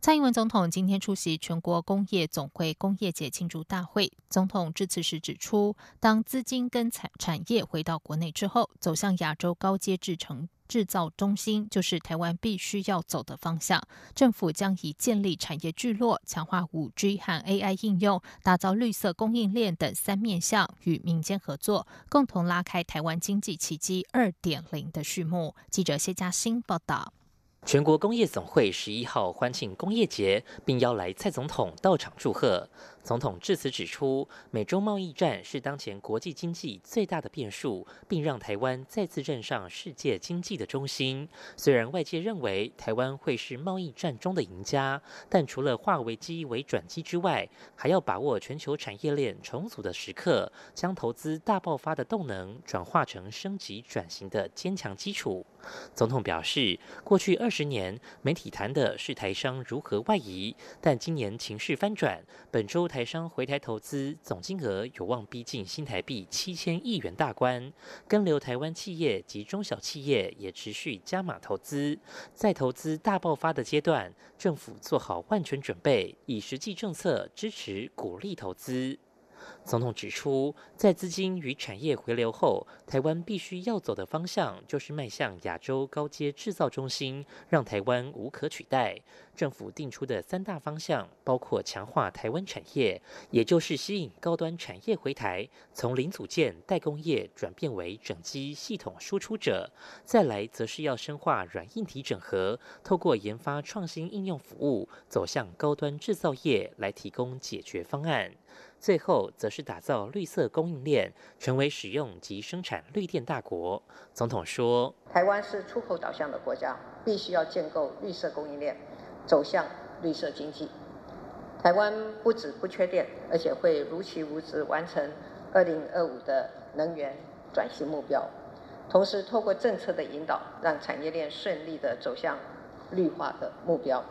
蔡英文总统今天出席全国工业总会工业节庆祝大会。总统致辞时指出，当资金跟产产业回到国内之后，走向亚洲高阶制成制造中心，就是台湾必须要走的方向。政府将以建立产业聚落、强化五 G 和 AI 应用、打造绿色供应链等三面向，与民间合作，共同拉开台湾经济奇迹二点零的序幕。记者谢嘉欣报道。全国工业总会十一号欢庆工业节，并邀来蔡总统到场祝贺。总统致辞指出，美洲贸易战是当前国际经济最大的变数，并让台湾再次站上世界经济的中心。虽然外界认为台湾会是贸易战中的赢家，但除了化危机为转机之外，还要把握全球产业链重组的时刻，将投资大爆发的动能转化成升级转型的坚强基础。总统表示，过去二十年，媒体谈的是台商如何外移，但今年情势翻转，本周台。台商回台投资总金额有望逼近新台币七千亿元大关，跟留台湾企业及中小企业也持续加码投资，在投资大爆发的阶段，政府做好万全准备，以实际政策支持鼓励投资。总统指出，在资金与产业回流后，台湾必须要走的方向就是迈向亚洲高阶制造中心，让台湾无可取代。政府定出的三大方向包括强化台湾产业，也就是吸引高端产业回台，从零组件代工业转变为整机系统输出者；再来则是要深化软硬体整合，透过研发创新应用服务，走向高端制造业来提供解决方案。最后，则是打造绿色供应链，成为使用及生产绿电大国。总统说：“台湾是出口导向的国家，必须要建构绿色供应链，走向绿色经济。台湾不止不缺电，而且会如期如职完成二零二五的能源转型目标。同时，透过政策的引导，让产业链顺利的走向绿化的目标。”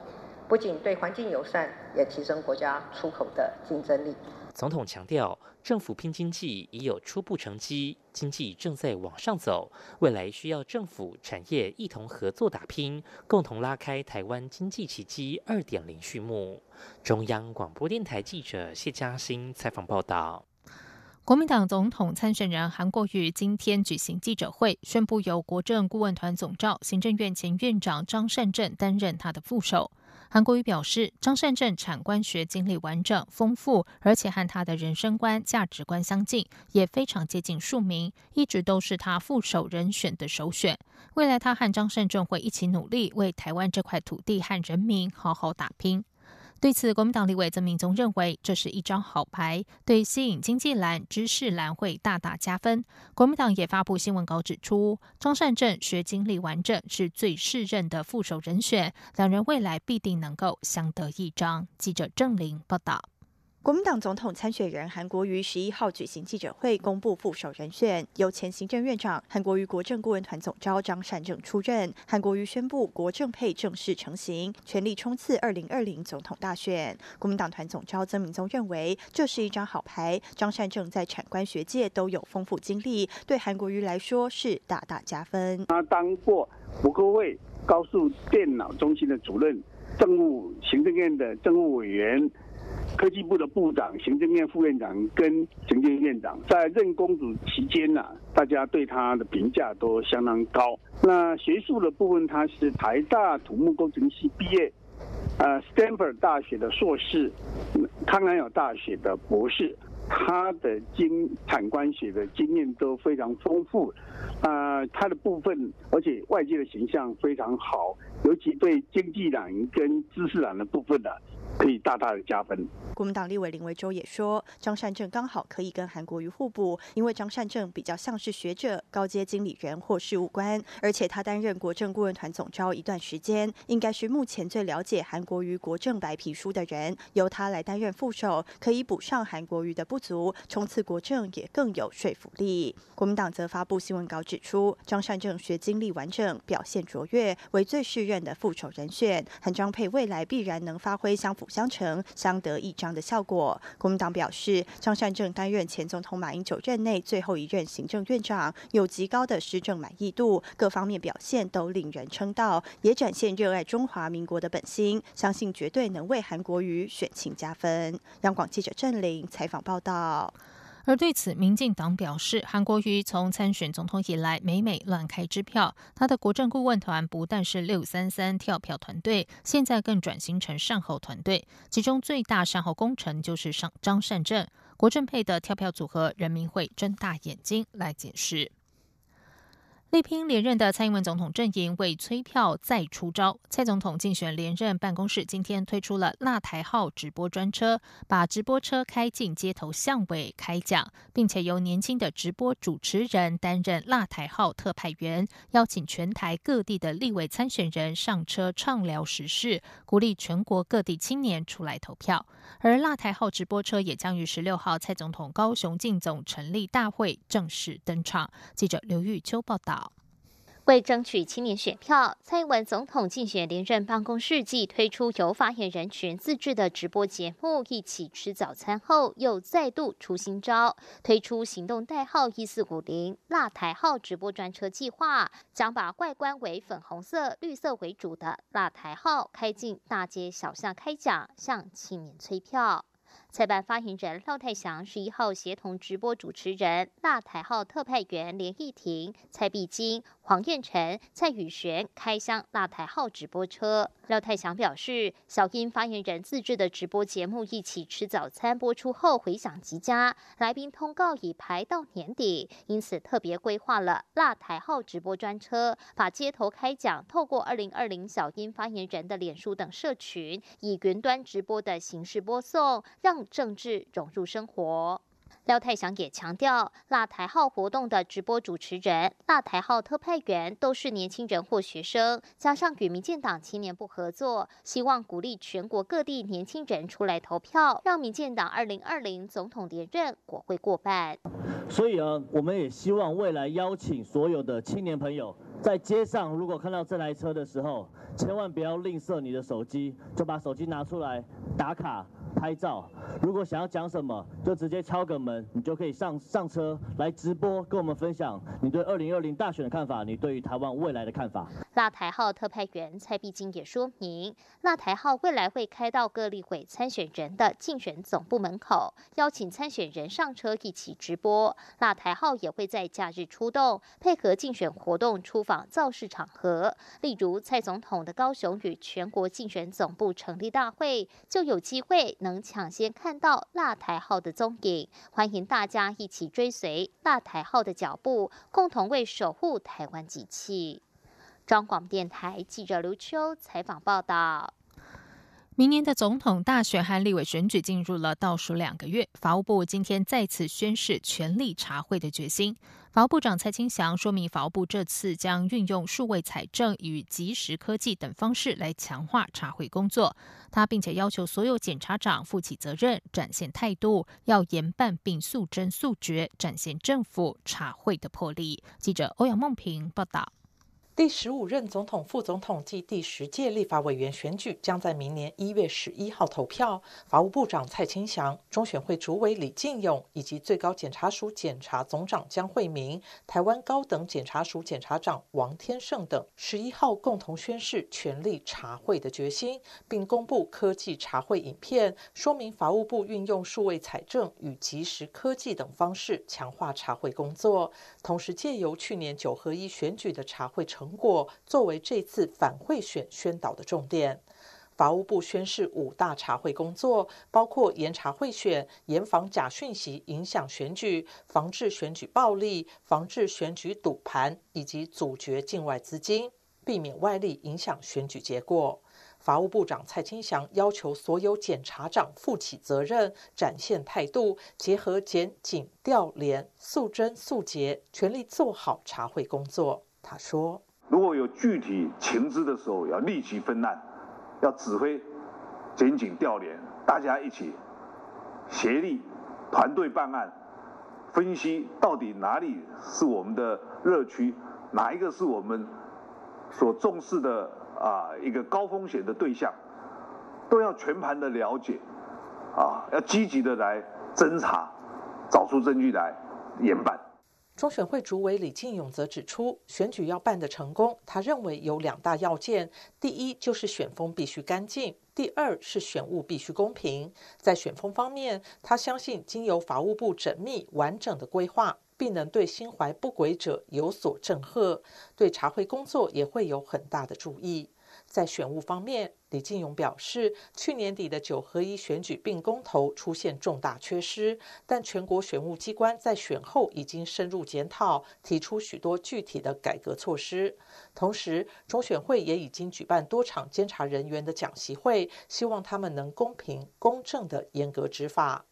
不仅对环境友善，也提升国家出口的竞争力。总统强调，政府拼经济已有初步成绩，经济正在往上走，未来需要政府产业一同合作打拼，共同拉开台湾经济奇迹二点零序幕。中央广播电台记者谢嘉欣采访报道。国民党总统参选人韩国瑜今天举行记者会，宣布由国政顾问团总召、行政院前院长张善政担任他的副手。韩国瑜表示，张善政产官学经历完整丰富，而且和他的人生观、价值观相近，也非常接近庶民，一直都是他副手人选的首选。未来他和张善政会一起努力，为台湾这块土地和人民好好打拼。对此，国民党立委曾明宗认为这是一张好牌，对吸引经济蓝、知识蓝会大大加分。国民党也发布新闻稿指出，张善政学经历完整，是最适任的副手人选，两人未来必定能够相得益彰。记者郑玲报道。国民党总统参选人韩国瑜十一号举行记者会，公布副手人选，由前行政院长韩国瑜国政顾问团总召张善政出任。韩国瑜宣布国政配正式成型，全力冲刺二零二零总统大选。国民党团总召曾明宗认为这是一张好牌，张善政在产官学界都有丰富经历，对韩国瑜来说是大大加分。他当过国科会高速电脑中心的主任，政务行政院的政务委员。科技部的部长、行政院副院长跟行政院长在任公主期间呢，大家对他的评价都相当高。那学术的部分，他是台大土木工程系毕业，呃，Stanford 大学的硕士，康奈尔大学的博士，他的经产官学的经验都非常丰富。啊，他的部分，而且外界的形象非常好，尤其对经济党跟知识党的部分呢。可以大大的加分。国民党立委林维洲也说，张善政刚好可以跟韩国瑜互补，因为张善政比较像是学者、高阶经理人或事务官，而且他担任国政顾问团总召一段时间，应该是目前最了解韩国瑜国政白皮书的人，由他来担任副手，可以补上韩国瑜的不足，冲刺国政也更有说服力。国民党则发布新闻稿指出，张善政学经历完整，表现卓越，为最适任的副手人选，韩张佩未来必然能发挥相辅相成、相得益彰的效果。国民党表示，张善政担任前总统马英九任内最后一任行政院长，有极高的施政满意度，各方面表现都令人称道，也展现热爱中华民国的本心，相信绝对能为韩国瑜选情加分。央广记者郑玲采访报道。而对此，民进党表示，韩国瑜从参选总统以来，每每乱开支票。他的国政顾问团不但是六三三跳票团队，现在更转型成善后团队。其中最大善后工程就是上张善政、国政配的跳票组合，人民会睁大眼睛来解释。力拼连任的蔡英文总统阵营为催票再出招。蔡总统竞选连任办公室今天推出了“辣台号”直播专车，把直播车开进街头巷尾开讲，并且由年轻的直播主持人担任“辣台号”特派员，邀请全台各地的立委参选人上车畅聊时事，鼓励全国各地青年出来投票。而“辣台号”直播车也将于十六号蔡总统高雄进总成立大会正式登场。记者刘玉秋报道。为争取青年选票，蔡英文总统竞选连任办公室即推出由发言人群自制的直播节目，一起吃早餐后，又再度出新招，推出行动代号一四五零“辣台号”直播专车计划，将把外观为粉红色、绿色为主的“辣台号”开进大街小巷开讲，向青年催票。蔡办发言人廖泰祥十一号协同直播主持人辣台号特派员连奕婷、蔡碧金、黄彦辰、蔡宇璇开箱辣台号直播车。廖泰祥表示，小英发言人自制的直播节目《一起吃早餐》播出后回响极佳，来宾通告已排到年底，因此特别规划了辣台号直播专车，把街头开讲透过二零二零小英发言人的脸书等社群，以云端直播的形式播送，让政治融入生活。廖泰祥也强调，辣台号活动的直播主持人、辣台号特派员都是年轻人或学生，加上与民进党青年部合作，希望鼓励全国各地年轻人出来投票，让民进党二零二零总统连任国会过半。所以啊，我们也希望未来邀请所有的青年朋友，在街上如果看到这台车的时候，千万不要吝啬你的手机，就把手机拿出来打卡。拍照，如果想要讲什么，就直接敲个门，你就可以上上车来直播，跟我们分享你对二零二零大选的看法，你对于台湾未来的看法。辣台号特派员蔡碧金也说明，辣台号未来会开到各立委参选人的竞选总部门口，邀请参选人上车一起直播。辣台号也会在假日出动，配合竞选活动出访造势场合，例如蔡总统的高雄与全国竞选总部成立大会，就有机会。能抢先看到辣台号的踪影，欢迎大家一起追随辣台号的脚步，共同为守护台湾集气。中广电台记者刘秋采访报道。明年的总统大选和立委选举进入了倒数两个月，法务部今天再次宣示全力查会的决心。法务部长蔡清祥说明，法务部这次将运用数位财政与即时科技等方式来强化查会工作。他并且要求所有检察长负起责任，展现态度，要严办并速侦速决，展现政府查会的魄力。记者欧阳梦萍报道。第十五任总统、副总统暨第十届立法委员选举将在明年一月十一号投票。法务部长蔡清祥、中选会主委李进勇以及最高检察署检察总长江惠明、台湾高等检察署检察长王天胜等，十一号共同宣誓全力查会的决心，并公布科技查会影片，说明法务部运用数位采证与即时科技等方式强化查会工作，同时借由去年九合一选举的查会成。成果作为这次反贿选宣导的重点，法务部宣示五大查会工作，包括严查贿选、严防假讯息影响选举、防治选举暴力、防治选举赌盘，以及阻绝境外资金，避免外力影响选举结果。法务部长蔡清祥要求所有检察长负起责任，展现态度，结合检警调联，速侦速结，全力做好查会工作。他说：“如果有具体情资的时候，要立即分案，要指挥检警调联，大家一起协力团队办案，分析到底哪里是我们的热区，哪一个是我们所重视的。”啊，一个高风险的对象，都要全盘的了解，啊，要积极的来侦查，找出证据来严办。中选会主委李进勇则指出，选举要办得成功，他认为有两大要件：第一就是选风必须干净；第二是选务必须公平。在选风方面，他相信经由法务部缜密完整的规划。必能对心怀不轨者有所震慑，对查会工作也会有很大的注意。在选务方面，李进勇表示，去年底的九合一选举并公投出现重大缺失，但全国选务机关在选后已经深入检讨，提出许多具体的改革措施。同时，中选会也已经举办多场监察人员的讲习会，希望他们能公平公正的严格执法。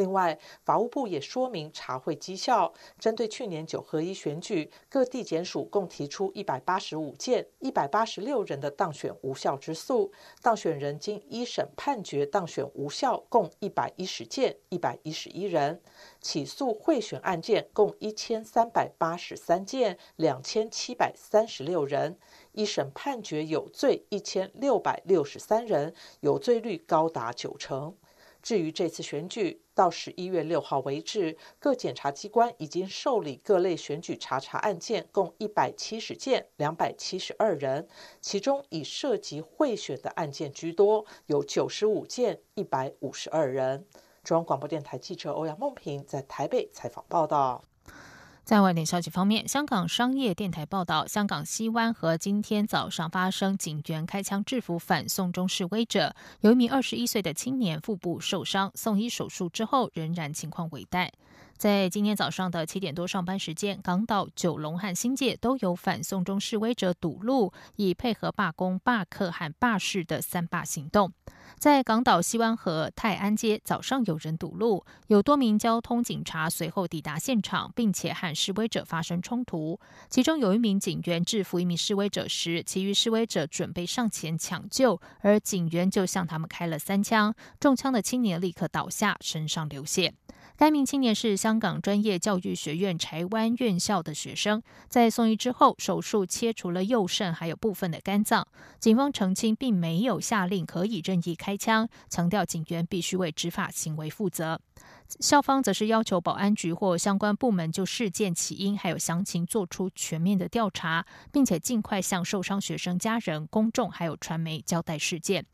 另外，法务部也说明查会绩效，针对去年九合一选举，各地检署共提出一百八十五件、一百八十六人的当选无效之诉，当选人经一审判决当选无效共一百一十件、一百一十一人，起诉贿选案件共一千三百八十三件、两千七百三十六人，一审判决有罪一千六百六十三人，有罪率高达九成。至于这次选举，到十一月六号为止，各检察机关已经受理各类选举查查案件共一百七十件，两百七十二人，其中以涉及贿选的案件居多，有九十五件，一百五十二人。中央广播电台记者欧阳梦平在台北采访报道。在外电消息方面，香港商业电台报道，香港西湾和今天早上发生警员开枪制服反送中示威者，有一名二十一岁的青年腹部受伤，送医手术之后仍然情况危殆。在今天早上的七点多上班时间，港岛、九龙和新界都有反送中示威者堵路，以配合罢工、罢课和罢市的三罢行动。在港岛西湾河泰安街，早上有人堵路，有多名交通警察随后抵达现场，并且和示威者发生冲突。其中有一名警员制服一名示威者时，其余示威者准备上前抢救，而警员就向他们开了三枪，中枪的青年立刻倒下，身上流血。该名青年是香港专业教育学院柴湾院校的学生，在送医之后，手术切除了右肾，还有部分的肝脏。警方澄清，并没有下令可以任意开枪，强调警员必须为执法行为负责。校方则是要求保安局或相关部门就事件起因还有详情做出全面的调查，并且尽快向受伤学生家人、公众还有传媒交代事件。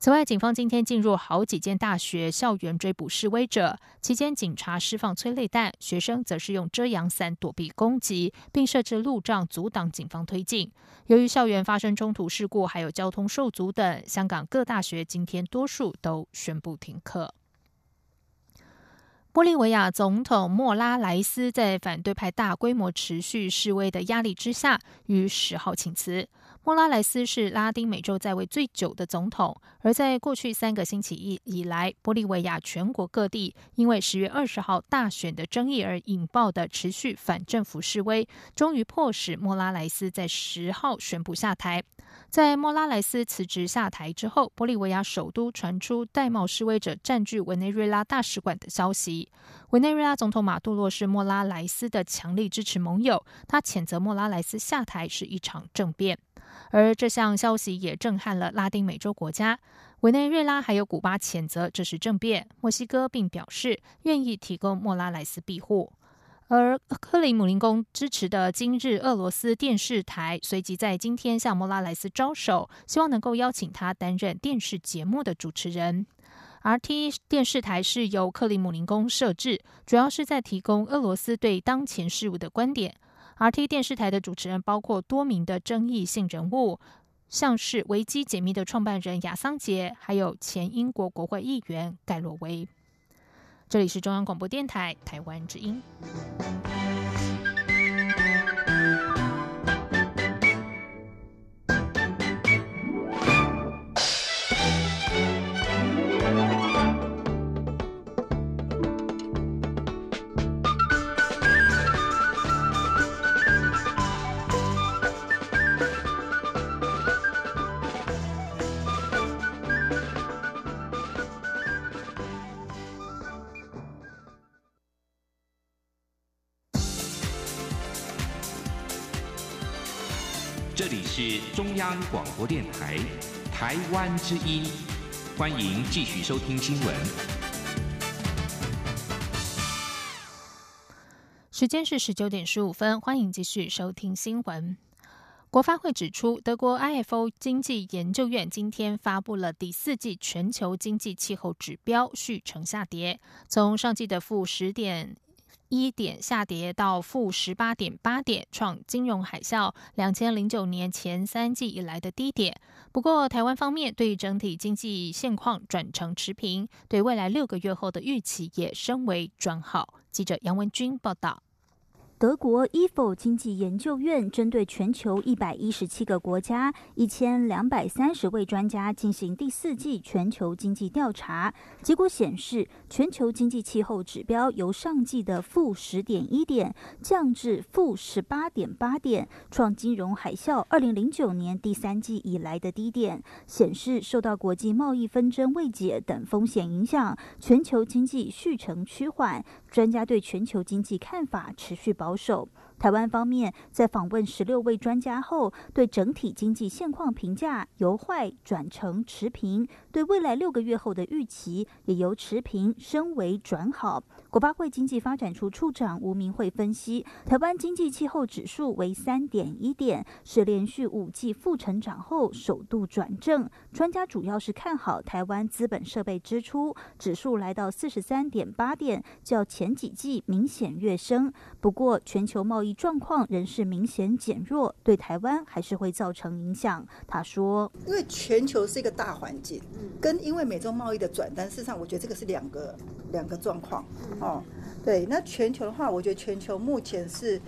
此外，警方今天进入好几间大学校园追捕示威者，期间警察释放催泪弹，学生则是用遮阳伞躲避攻击，并设置路障阻挡警方推进。由于校园发生冲突事故，还有交通受阻等，香港各大学今天多数都宣布停课。玻利维亚总统莫拉莱斯在反对派大规模持续示威的压力之下，于十号请辞。莫拉莱斯是拉丁美洲在位最久的总统，而在过去三个星期以以来，玻利维亚全国各地因为十月二十号大选的争议而引爆的持续反政府示威，终于迫使莫拉莱斯在十号宣布下台。在莫拉莱斯辞职下台之后，玻利维亚首都传出戴帽示威者占据委内瑞拉大使馆的消息。委内瑞拉总统马杜罗是莫拉莱斯的强力支持盟友，他谴责莫拉莱斯下台是一场政变。而这项消息也震撼了拉丁美洲国家，委内瑞拉还有古巴谴责这是政变，墨西哥并表示愿意提供莫拉莱斯庇护。而克里姆林宫支持的今日俄罗斯电视台随即在今天向莫拉莱斯招手，希望能够邀请他担任电视节目的主持人。RT 电视台是由克里姆林宫设置，主要是在提供俄罗斯对当前事务的观点。RT 电视台的主持人包括多名的争议性人物，像是维基解密的创办人亚桑杰，还有前英国国会议员盖洛维。这里是中央广播电台台湾之音。里是中央广播电台台湾之音，欢迎继续收听新闻。时间是十九点十五分，欢迎继续收听新闻。国发会指出，德国 IFO 经济研究院今天发布了第四季全球经济气候指标，续呈下跌，从上季的负十点一点下跌到负十八点八点，创金融海啸两千零九年前三季以来的低点。不过，台湾方面对整体经济现况转成持平，对未来六个月后的预期也升为转好。记者杨文君报道。德国 IFO 经济研究院针对全球一百一十七个国家一千两百三十位专家进行第四季全球经济调查，结果显示，全球经济气候指标由上季的负十点一点降至负十八点八点，创金融海啸二零零九年第三季以来的低点。显示受到国际贸易纷争未解等风险影响，全球经济续呈趋缓。专家对全球经济看法持续保守。台湾方面在访问十六位专家后，对整体经济现况评价由坏转成持平，对未来六个月后的预期也由持平升为转好。国发会经济发展处处长吴明慧分析，台湾经济气候指数为三点一点，是连续五季负成长后首度转正。专家主要是看好台湾资本设备支出指数来到四十三点八点，较前几季明显跃升。不过，全球贸易状况仍是明显减弱，对台湾还是会造成影响。他说：“因为全球是一个大环境，跟因为美洲贸易的转单，事实上我觉得这个是两个两个状况。”哦，对，那全球的话，我觉得全球目前是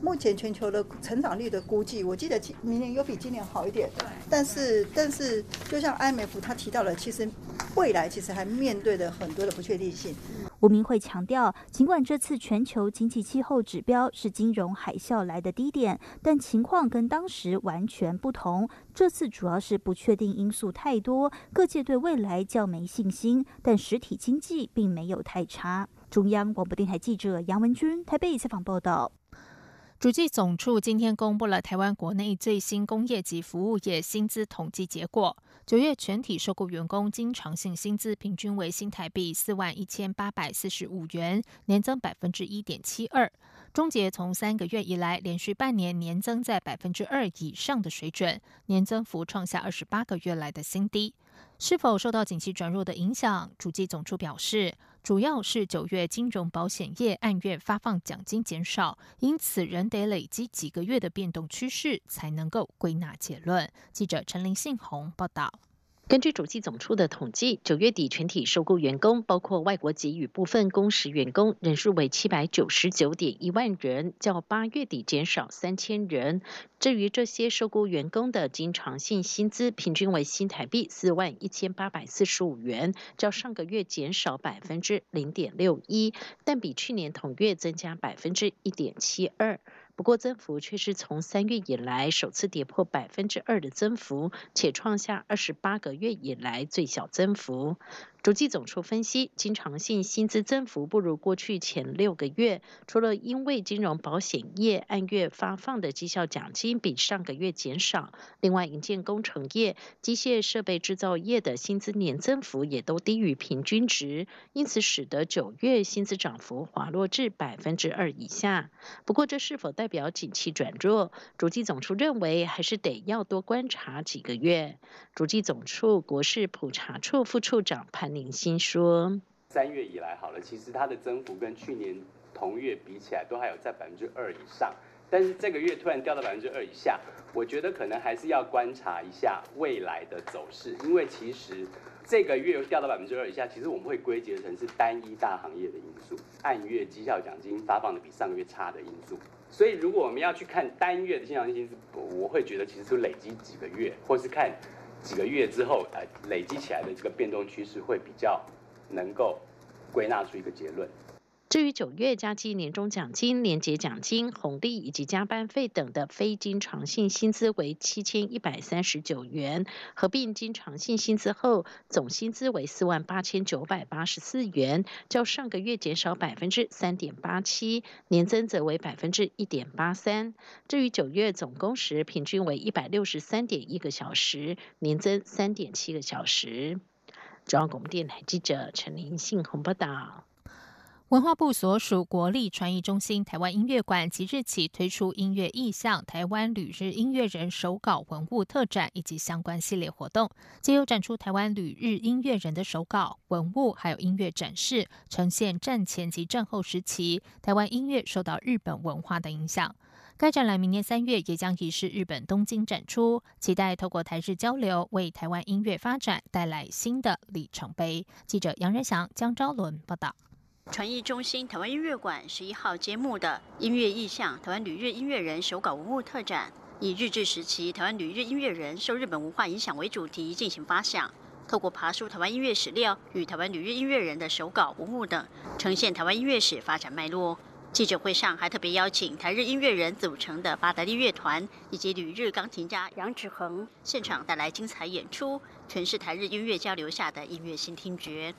目前全球的成长率的估计，我记得今明年有比今年好一点。对，但是但是，就像 IMF 他提到了，其实未来其实还面对着很多的不确定性。吴明慧强调，尽管这次全球经济气候指标是金融海啸来的低点，但情况跟当时完全不同。这次主要是不确定因素太多，各界对未来较没信心，但实体经济并没有太差。中央广播电台记者杨文君台北采访报道。主计总处今天公布了台湾国内最新工业及服务业薪资统计结果。九月全体受雇员工经常性薪资平均为新台币四万一千八百四十五元，年增百分之一点七二。终结从三个月以来连续半年年增在百分之二以上的水准，年增幅创下二十八个月来的新低。是否受到景气转弱的影响？主计总处表示。主要是九月金融保险业按月发放奖金减少，因此仍得累积几个月的变动趋势才能够归纳结论。记者陈林信宏报道。根据主计总处的统计，九月底全体受雇员工，包括外国籍与部分工时员工，人数为七百九十九点一万人，较八月底减少三千人。至于这些受雇员工的经常性薪资，平均为新台币四万一千八百四十五元，较上个月减少百分之零点六一，但比去年同月增加百分之一点七二。不过，增幅却是从三月以来首次跌破百分之二的增幅，且创下二十八个月以来最小增幅。主计总处分析，经常性薪资增幅不如过去前六个月，除了因为金融保险业按月发放的绩效奖金比上个月减少，另外营建工程业、机械设备制造业的薪资年增幅也都低于平均值，因此使得九月薪资涨幅滑落至百分之二以下。不过，这是否代表景气转弱？主计总处认为，还是得要多观察几个月。主计总处国事普查处副处长潘。林心说：“三月以来好了，其实它的增幅跟去年同月比起来，都还有在百分之二以上。但是这个月突然掉到百分之二以下，我觉得可能还是要观察一下未来的走势。因为其实这个月又掉到百分之二以下，其实我们会归结成是单一大行业的因素，按月绩效奖金发放的比上个月差的因素。所以如果我们要去看单月的经常薪资，我会觉得其实是累积几个月，或是看。”几个月之后，呃，累积起来的这个变动趋势会比较能够归纳出一个结论。至于九月加计年终奖金、年节奖金、红利以及加班费等的非经常性薪资为七千一百三十九元，合并经常性薪资后，总薪资为四万八千九百八十四元，较上个月减少百分之三点八七，年增则为百分之一点八三。至于九月总工时平均为一百六十三点一个小时，年增三点七个小时。中央广播电台记者陈林信鸿报道。文化部所属国立传艺中心台湾音乐馆即日起推出音乐意象台湾旅日音乐人手稿文物特展以及相关系列活动，皆有展出台湾旅日音乐人的手稿文物，还有音乐展示，呈现战前及战后时期台湾音乐受到日本文化的影响。该展览明年三月也将移师日本东京展出，期待透过台日交流，为台湾音乐发展带来新的里程碑。记者杨仁祥、江昭伦报道。传艺中心台湾音乐馆十一号揭幕的音乐意象台湾旅日音乐人手稿文物特展，以日治时期台湾旅日音乐人受日本文化影响为主题进行发想，透过爬书台湾音乐史料与台湾旅日音乐人的手稿文物等，呈现台湾音乐史发展脉络。记者会上还特别邀请台日音乐人组成的巴达利乐团以及旅日钢琴家杨志恒，现场带来精彩演出，诠释台日音乐交流下的音乐新听觉。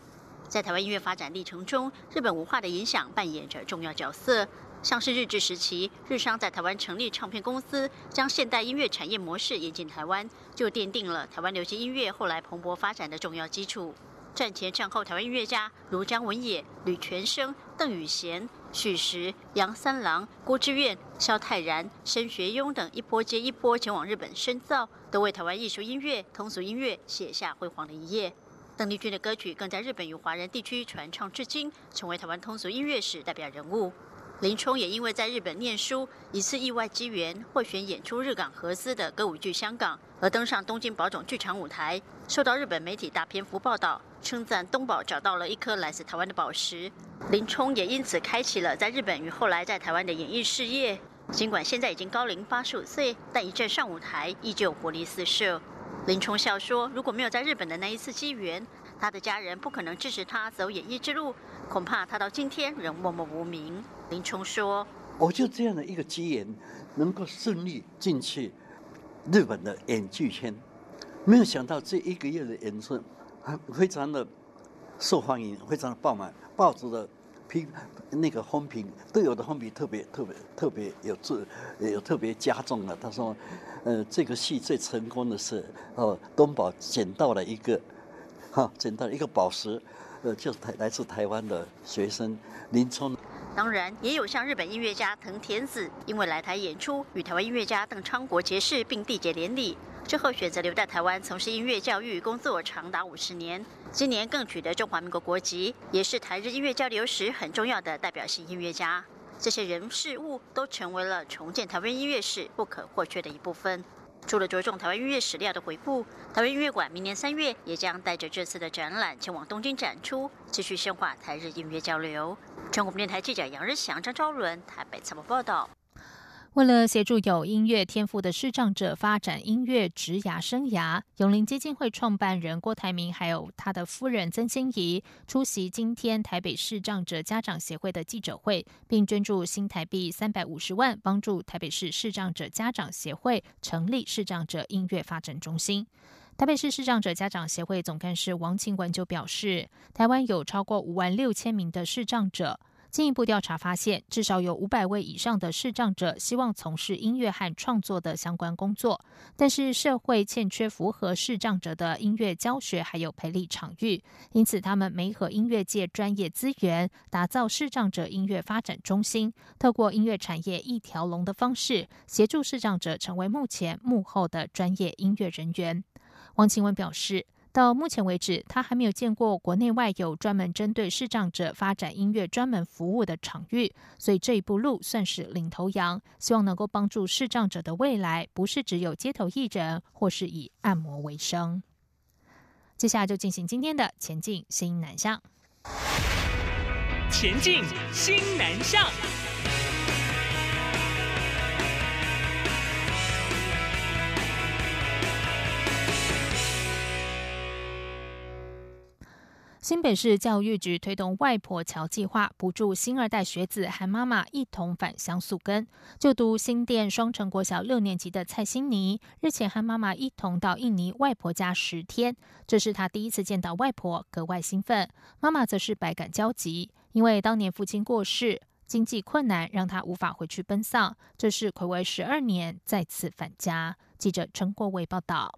在台湾音乐发展历程中，日本文化的影响扮演着重要角色。像是日治时期，日商在台湾成立唱片公司，将现代音乐产业模式引进台湾，就奠定了台湾流行音乐后来蓬勃发展的重要基础。战前战后，台湾音乐家如张文野、吕全生、邓宇贤、许石、杨三郎、郭志远、萧泰然、申学庸等一波接一波前往日本深造，都为台湾艺术音乐、通俗音乐写下辉煌的一页。邓丽君的歌曲更在日本与华人地区传唱至今，成为台湾通俗音乐史代表人物。林冲也因为在日本念书，一次意外机缘获选演出日港合资的歌舞剧《香港》，而登上东京宝冢剧场舞台，受到日本媒体大篇幅报道，称赞东宝找到了一颗来自台湾的宝石。林冲也因此开启了在日本与后来在台湾的演艺事业。尽管现在已经高龄八十五岁，但一站上舞台依旧活力四射。林冲笑说：“如果没有在日本的那一次机缘，他的家人不可能支持他走演艺之路，恐怕他到今天仍默默无名。”林冲说：“我就这样的一个机缘，能够顺利进去日本的演剧圈，没有想到这一个月的演出，还非常的受欢迎，非常的爆满，报纸的批那个风评对我的风评特别特别特别有注有特别加重了。他说。”呃，这个戏最成功的是，哦，东宝捡到了一个，哈，捡到了一个宝石，呃，就是台来自台湾的学生林冲。当然，也有像日本音乐家藤田子，因为来台演出，与台湾音乐家邓昌国结识，并缔结连理，之后选择留在台湾从事音乐教育工作，长达五十年。今年更取得中华民国国籍，也是台日音乐交流史很重要的代表性音乐家。这些人事物都成为了重建台湾音乐史不可或缺的一部分。除了着重台湾音乐史料的回顾，台湾音乐馆明年三月也将带着这次的展览前往东京展出，继续深化台日音乐交流。中国电台记者杨日祥、张昭伦台北采访报道。为了协助有音乐天赋的视障者发展音乐职涯生涯，永林基金会创办人郭台铭还有他的夫人曾心怡出席今天台北视障者家长协会的记者会，并捐助新台币三百五十万，帮助台北市视障者家长协会成立视障者音乐发展中心。台北市视障者家长协会总干事王庆文就表示，台湾有超过五万六千名的视障者。进一步调查发现，至少有五百位以上的视障者希望从事音乐和创作的相关工作，但是社会欠缺符合视障者的音乐教学还有培力场域，因此他们没和音乐界专业资源，打造视障者音乐发展中心，透过音乐产业一条龙的方式，协助视障者成为目前幕后的专业音乐人员。王晴文表示。到目前为止，他还没有见过国内外有专门针对视障者发展音乐专门服务的场域，所以这一步路算是领头羊。希望能够帮助视障者的未来，不是只有街头艺人或是以按摩为生。接下来就进行今天的前进新南向。前进新南向。新北市教育局推动外婆桥计划，补助新二代学子和妈妈一同返乡宿根。就读新店双城国小六年级的蔡欣妮，日前和妈妈一同到印尼外婆家十天，这是她第一次见到外婆，格外兴奋。妈妈则是百感交集，因为当年父亲过世，经济困难让她无法回去奔丧，这是暌违十二年再次返家。记者陈国伟报道。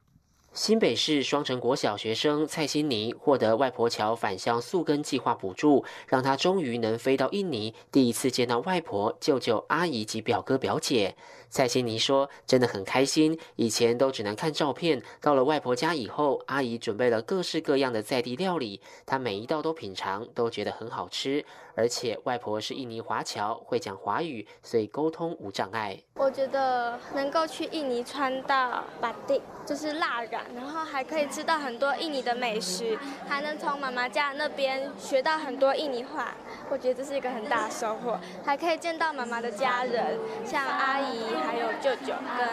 新北市双城国小学生蔡欣妮获得外婆桥返乡宿根计划补助，让她终于能飞到印尼，第一次见到外婆、舅舅、阿姨及表哥表姐。蔡欣妮说：“真的很开心，以前都只能看照片，到了外婆家以后，阿姨准备了各式各样的在地料理，她每一道都品尝，都觉得很好吃。而且外婆是印尼华侨，会讲华语，所以沟通无障碍。我觉得能够去印尼穿到巴蒂，就是蜡染，然后还可以吃到很多印尼的美食，还能从妈妈家那边学到很多印尼话，我觉得这是一个很大的收获。还可以见到妈妈的家人，像阿姨。”还有舅舅跟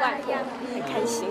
外婆很开心。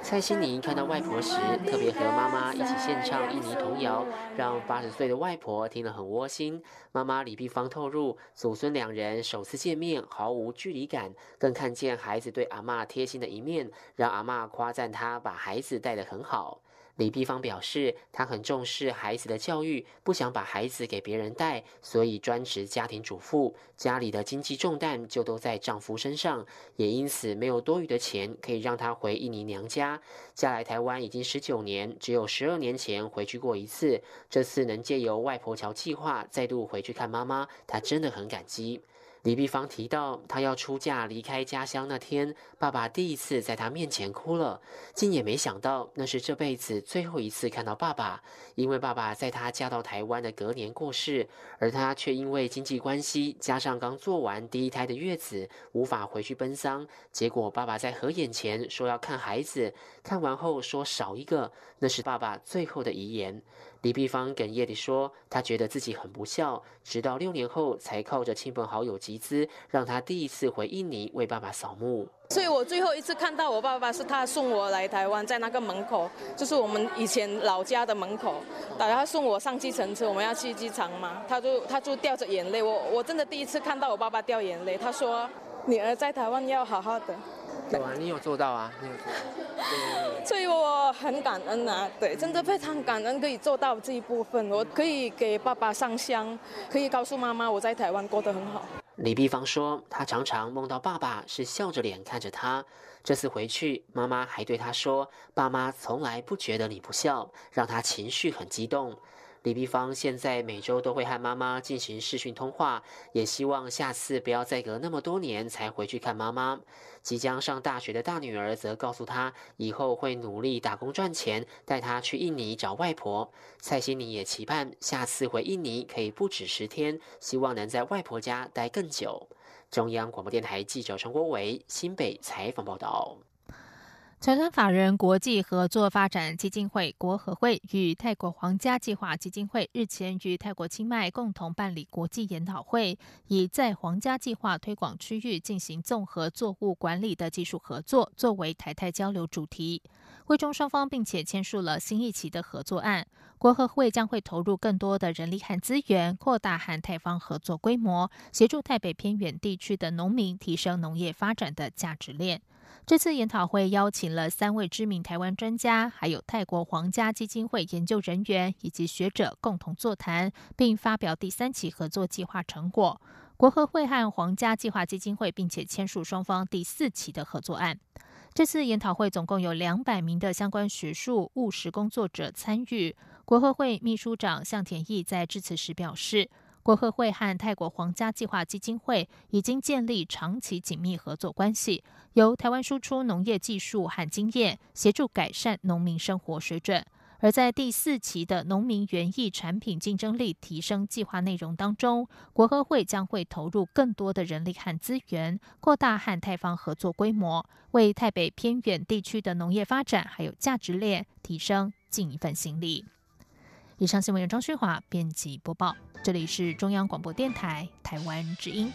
蔡欣妮看到外婆时，特别和妈妈一起献唱印尼童谣，让八十岁的外婆听了很窝心。妈妈李碧芳透露，祖孙两人首次见面毫无距离感，更看见孩子对阿妈贴心的一面，让阿妈夸赞他把孩子带得很好。李碧芳表示，她很重视孩子的教育，不想把孩子给别人带，所以专职家庭主妇，家里的经济重担就都在丈夫身上，也因此没有多余的钱可以让她回印尼娘家。嫁来台湾已经十九年，只有十二年前回去过一次，这次能借由外婆桥计划再度回去看妈妈，她真的很感激。李碧芳提到，她要出嫁离开家乡那天，爸爸第一次在她面前哭了。竟也没想到，那是这辈子最后一次看到爸爸，因为爸爸在她嫁到台湾的隔年过世，而她却因为经济关系，加上刚做完第一胎的月子，无法回去奔丧。结果爸爸在合眼前说要看孩子，看完后说少一个，那是爸爸最后的遗言。李碧芳哽咽地说：“她觉得自己很不孝，直到六年后才靠着亲朋好友集资，让她第一次回印尼为爸爸扫墓。所以我最后一次看到我爸爸是他送我来台湾，在那个门口，就是我们以前老家的门口，然后送我上计程车，我们要去机场嘛，他就他就掉着眼泪，我我真的第一次看到我爸爸掉眼泪。他说：女儿在台湾要好好的。”有啊，你有做到啊，你有做到。所以我很感恩啊，对，真的非常感恩可以做到这一部分。我可以给爸爸上香，可以告诉妈妈我在台湾过得很好。李碧芳说，她常常梦到爸爸是笑着脸看着她。这次回去，妈妈还对她说：“爸妈从来不觉得你不笑”，让她情绪很激动。李碧芳现在每周都会和妈妈进行视讯通话，也希望下次不要再隔那么多年才回去看妈妈。即将上大学的大女儿则告诉她，以后会努力打工赚钱，带她去印尼找外婆。蔡欣妮也期盼下次回印尼可以不止十天，希望能在外婆家待更久。中央广播电台记者陈国伟新北采访报道。财团法人国际合作发展基金会国合会与泰国皇家计划基金会日前与泰国清迈共同办理国际研讨会，以在皇家计划推广区域进行综合作物管理的技术合作作为台泰交流主题。会中双方并且签署了新一期的合作案，国合会将会投入更多的人力和资源，扩大和泰方合作规模，协助台北偏远地区的农民提升农业发展的价值链。这次研讨会邀请了三位知名台湾专家，还有泰国皇家基金会研究人员以及学者共同座谈，并发表第三期合作计划成果。国合会和皇家计划基金会并且签署双方第四期的合作案。这次研讨会总共有两百名的相关学术务实工作者参与。国合会秘书长向田义在致辞时表示。国合会和泰国皇家计划基金会已经建立长期紧密合作关系，由台湾输出农业技术和经验，协助改善农民生活水准。而在第四期的农民园艺产品竞争力提升计划内容当中，国合会将会投入更多的人力和资源，扩大和泰方合作规模，为台北偏远地区的农业发展还有价值链提升尽一份心力。以上新闻由张旭华编辑播报，这里是中央广播电台台湾之音。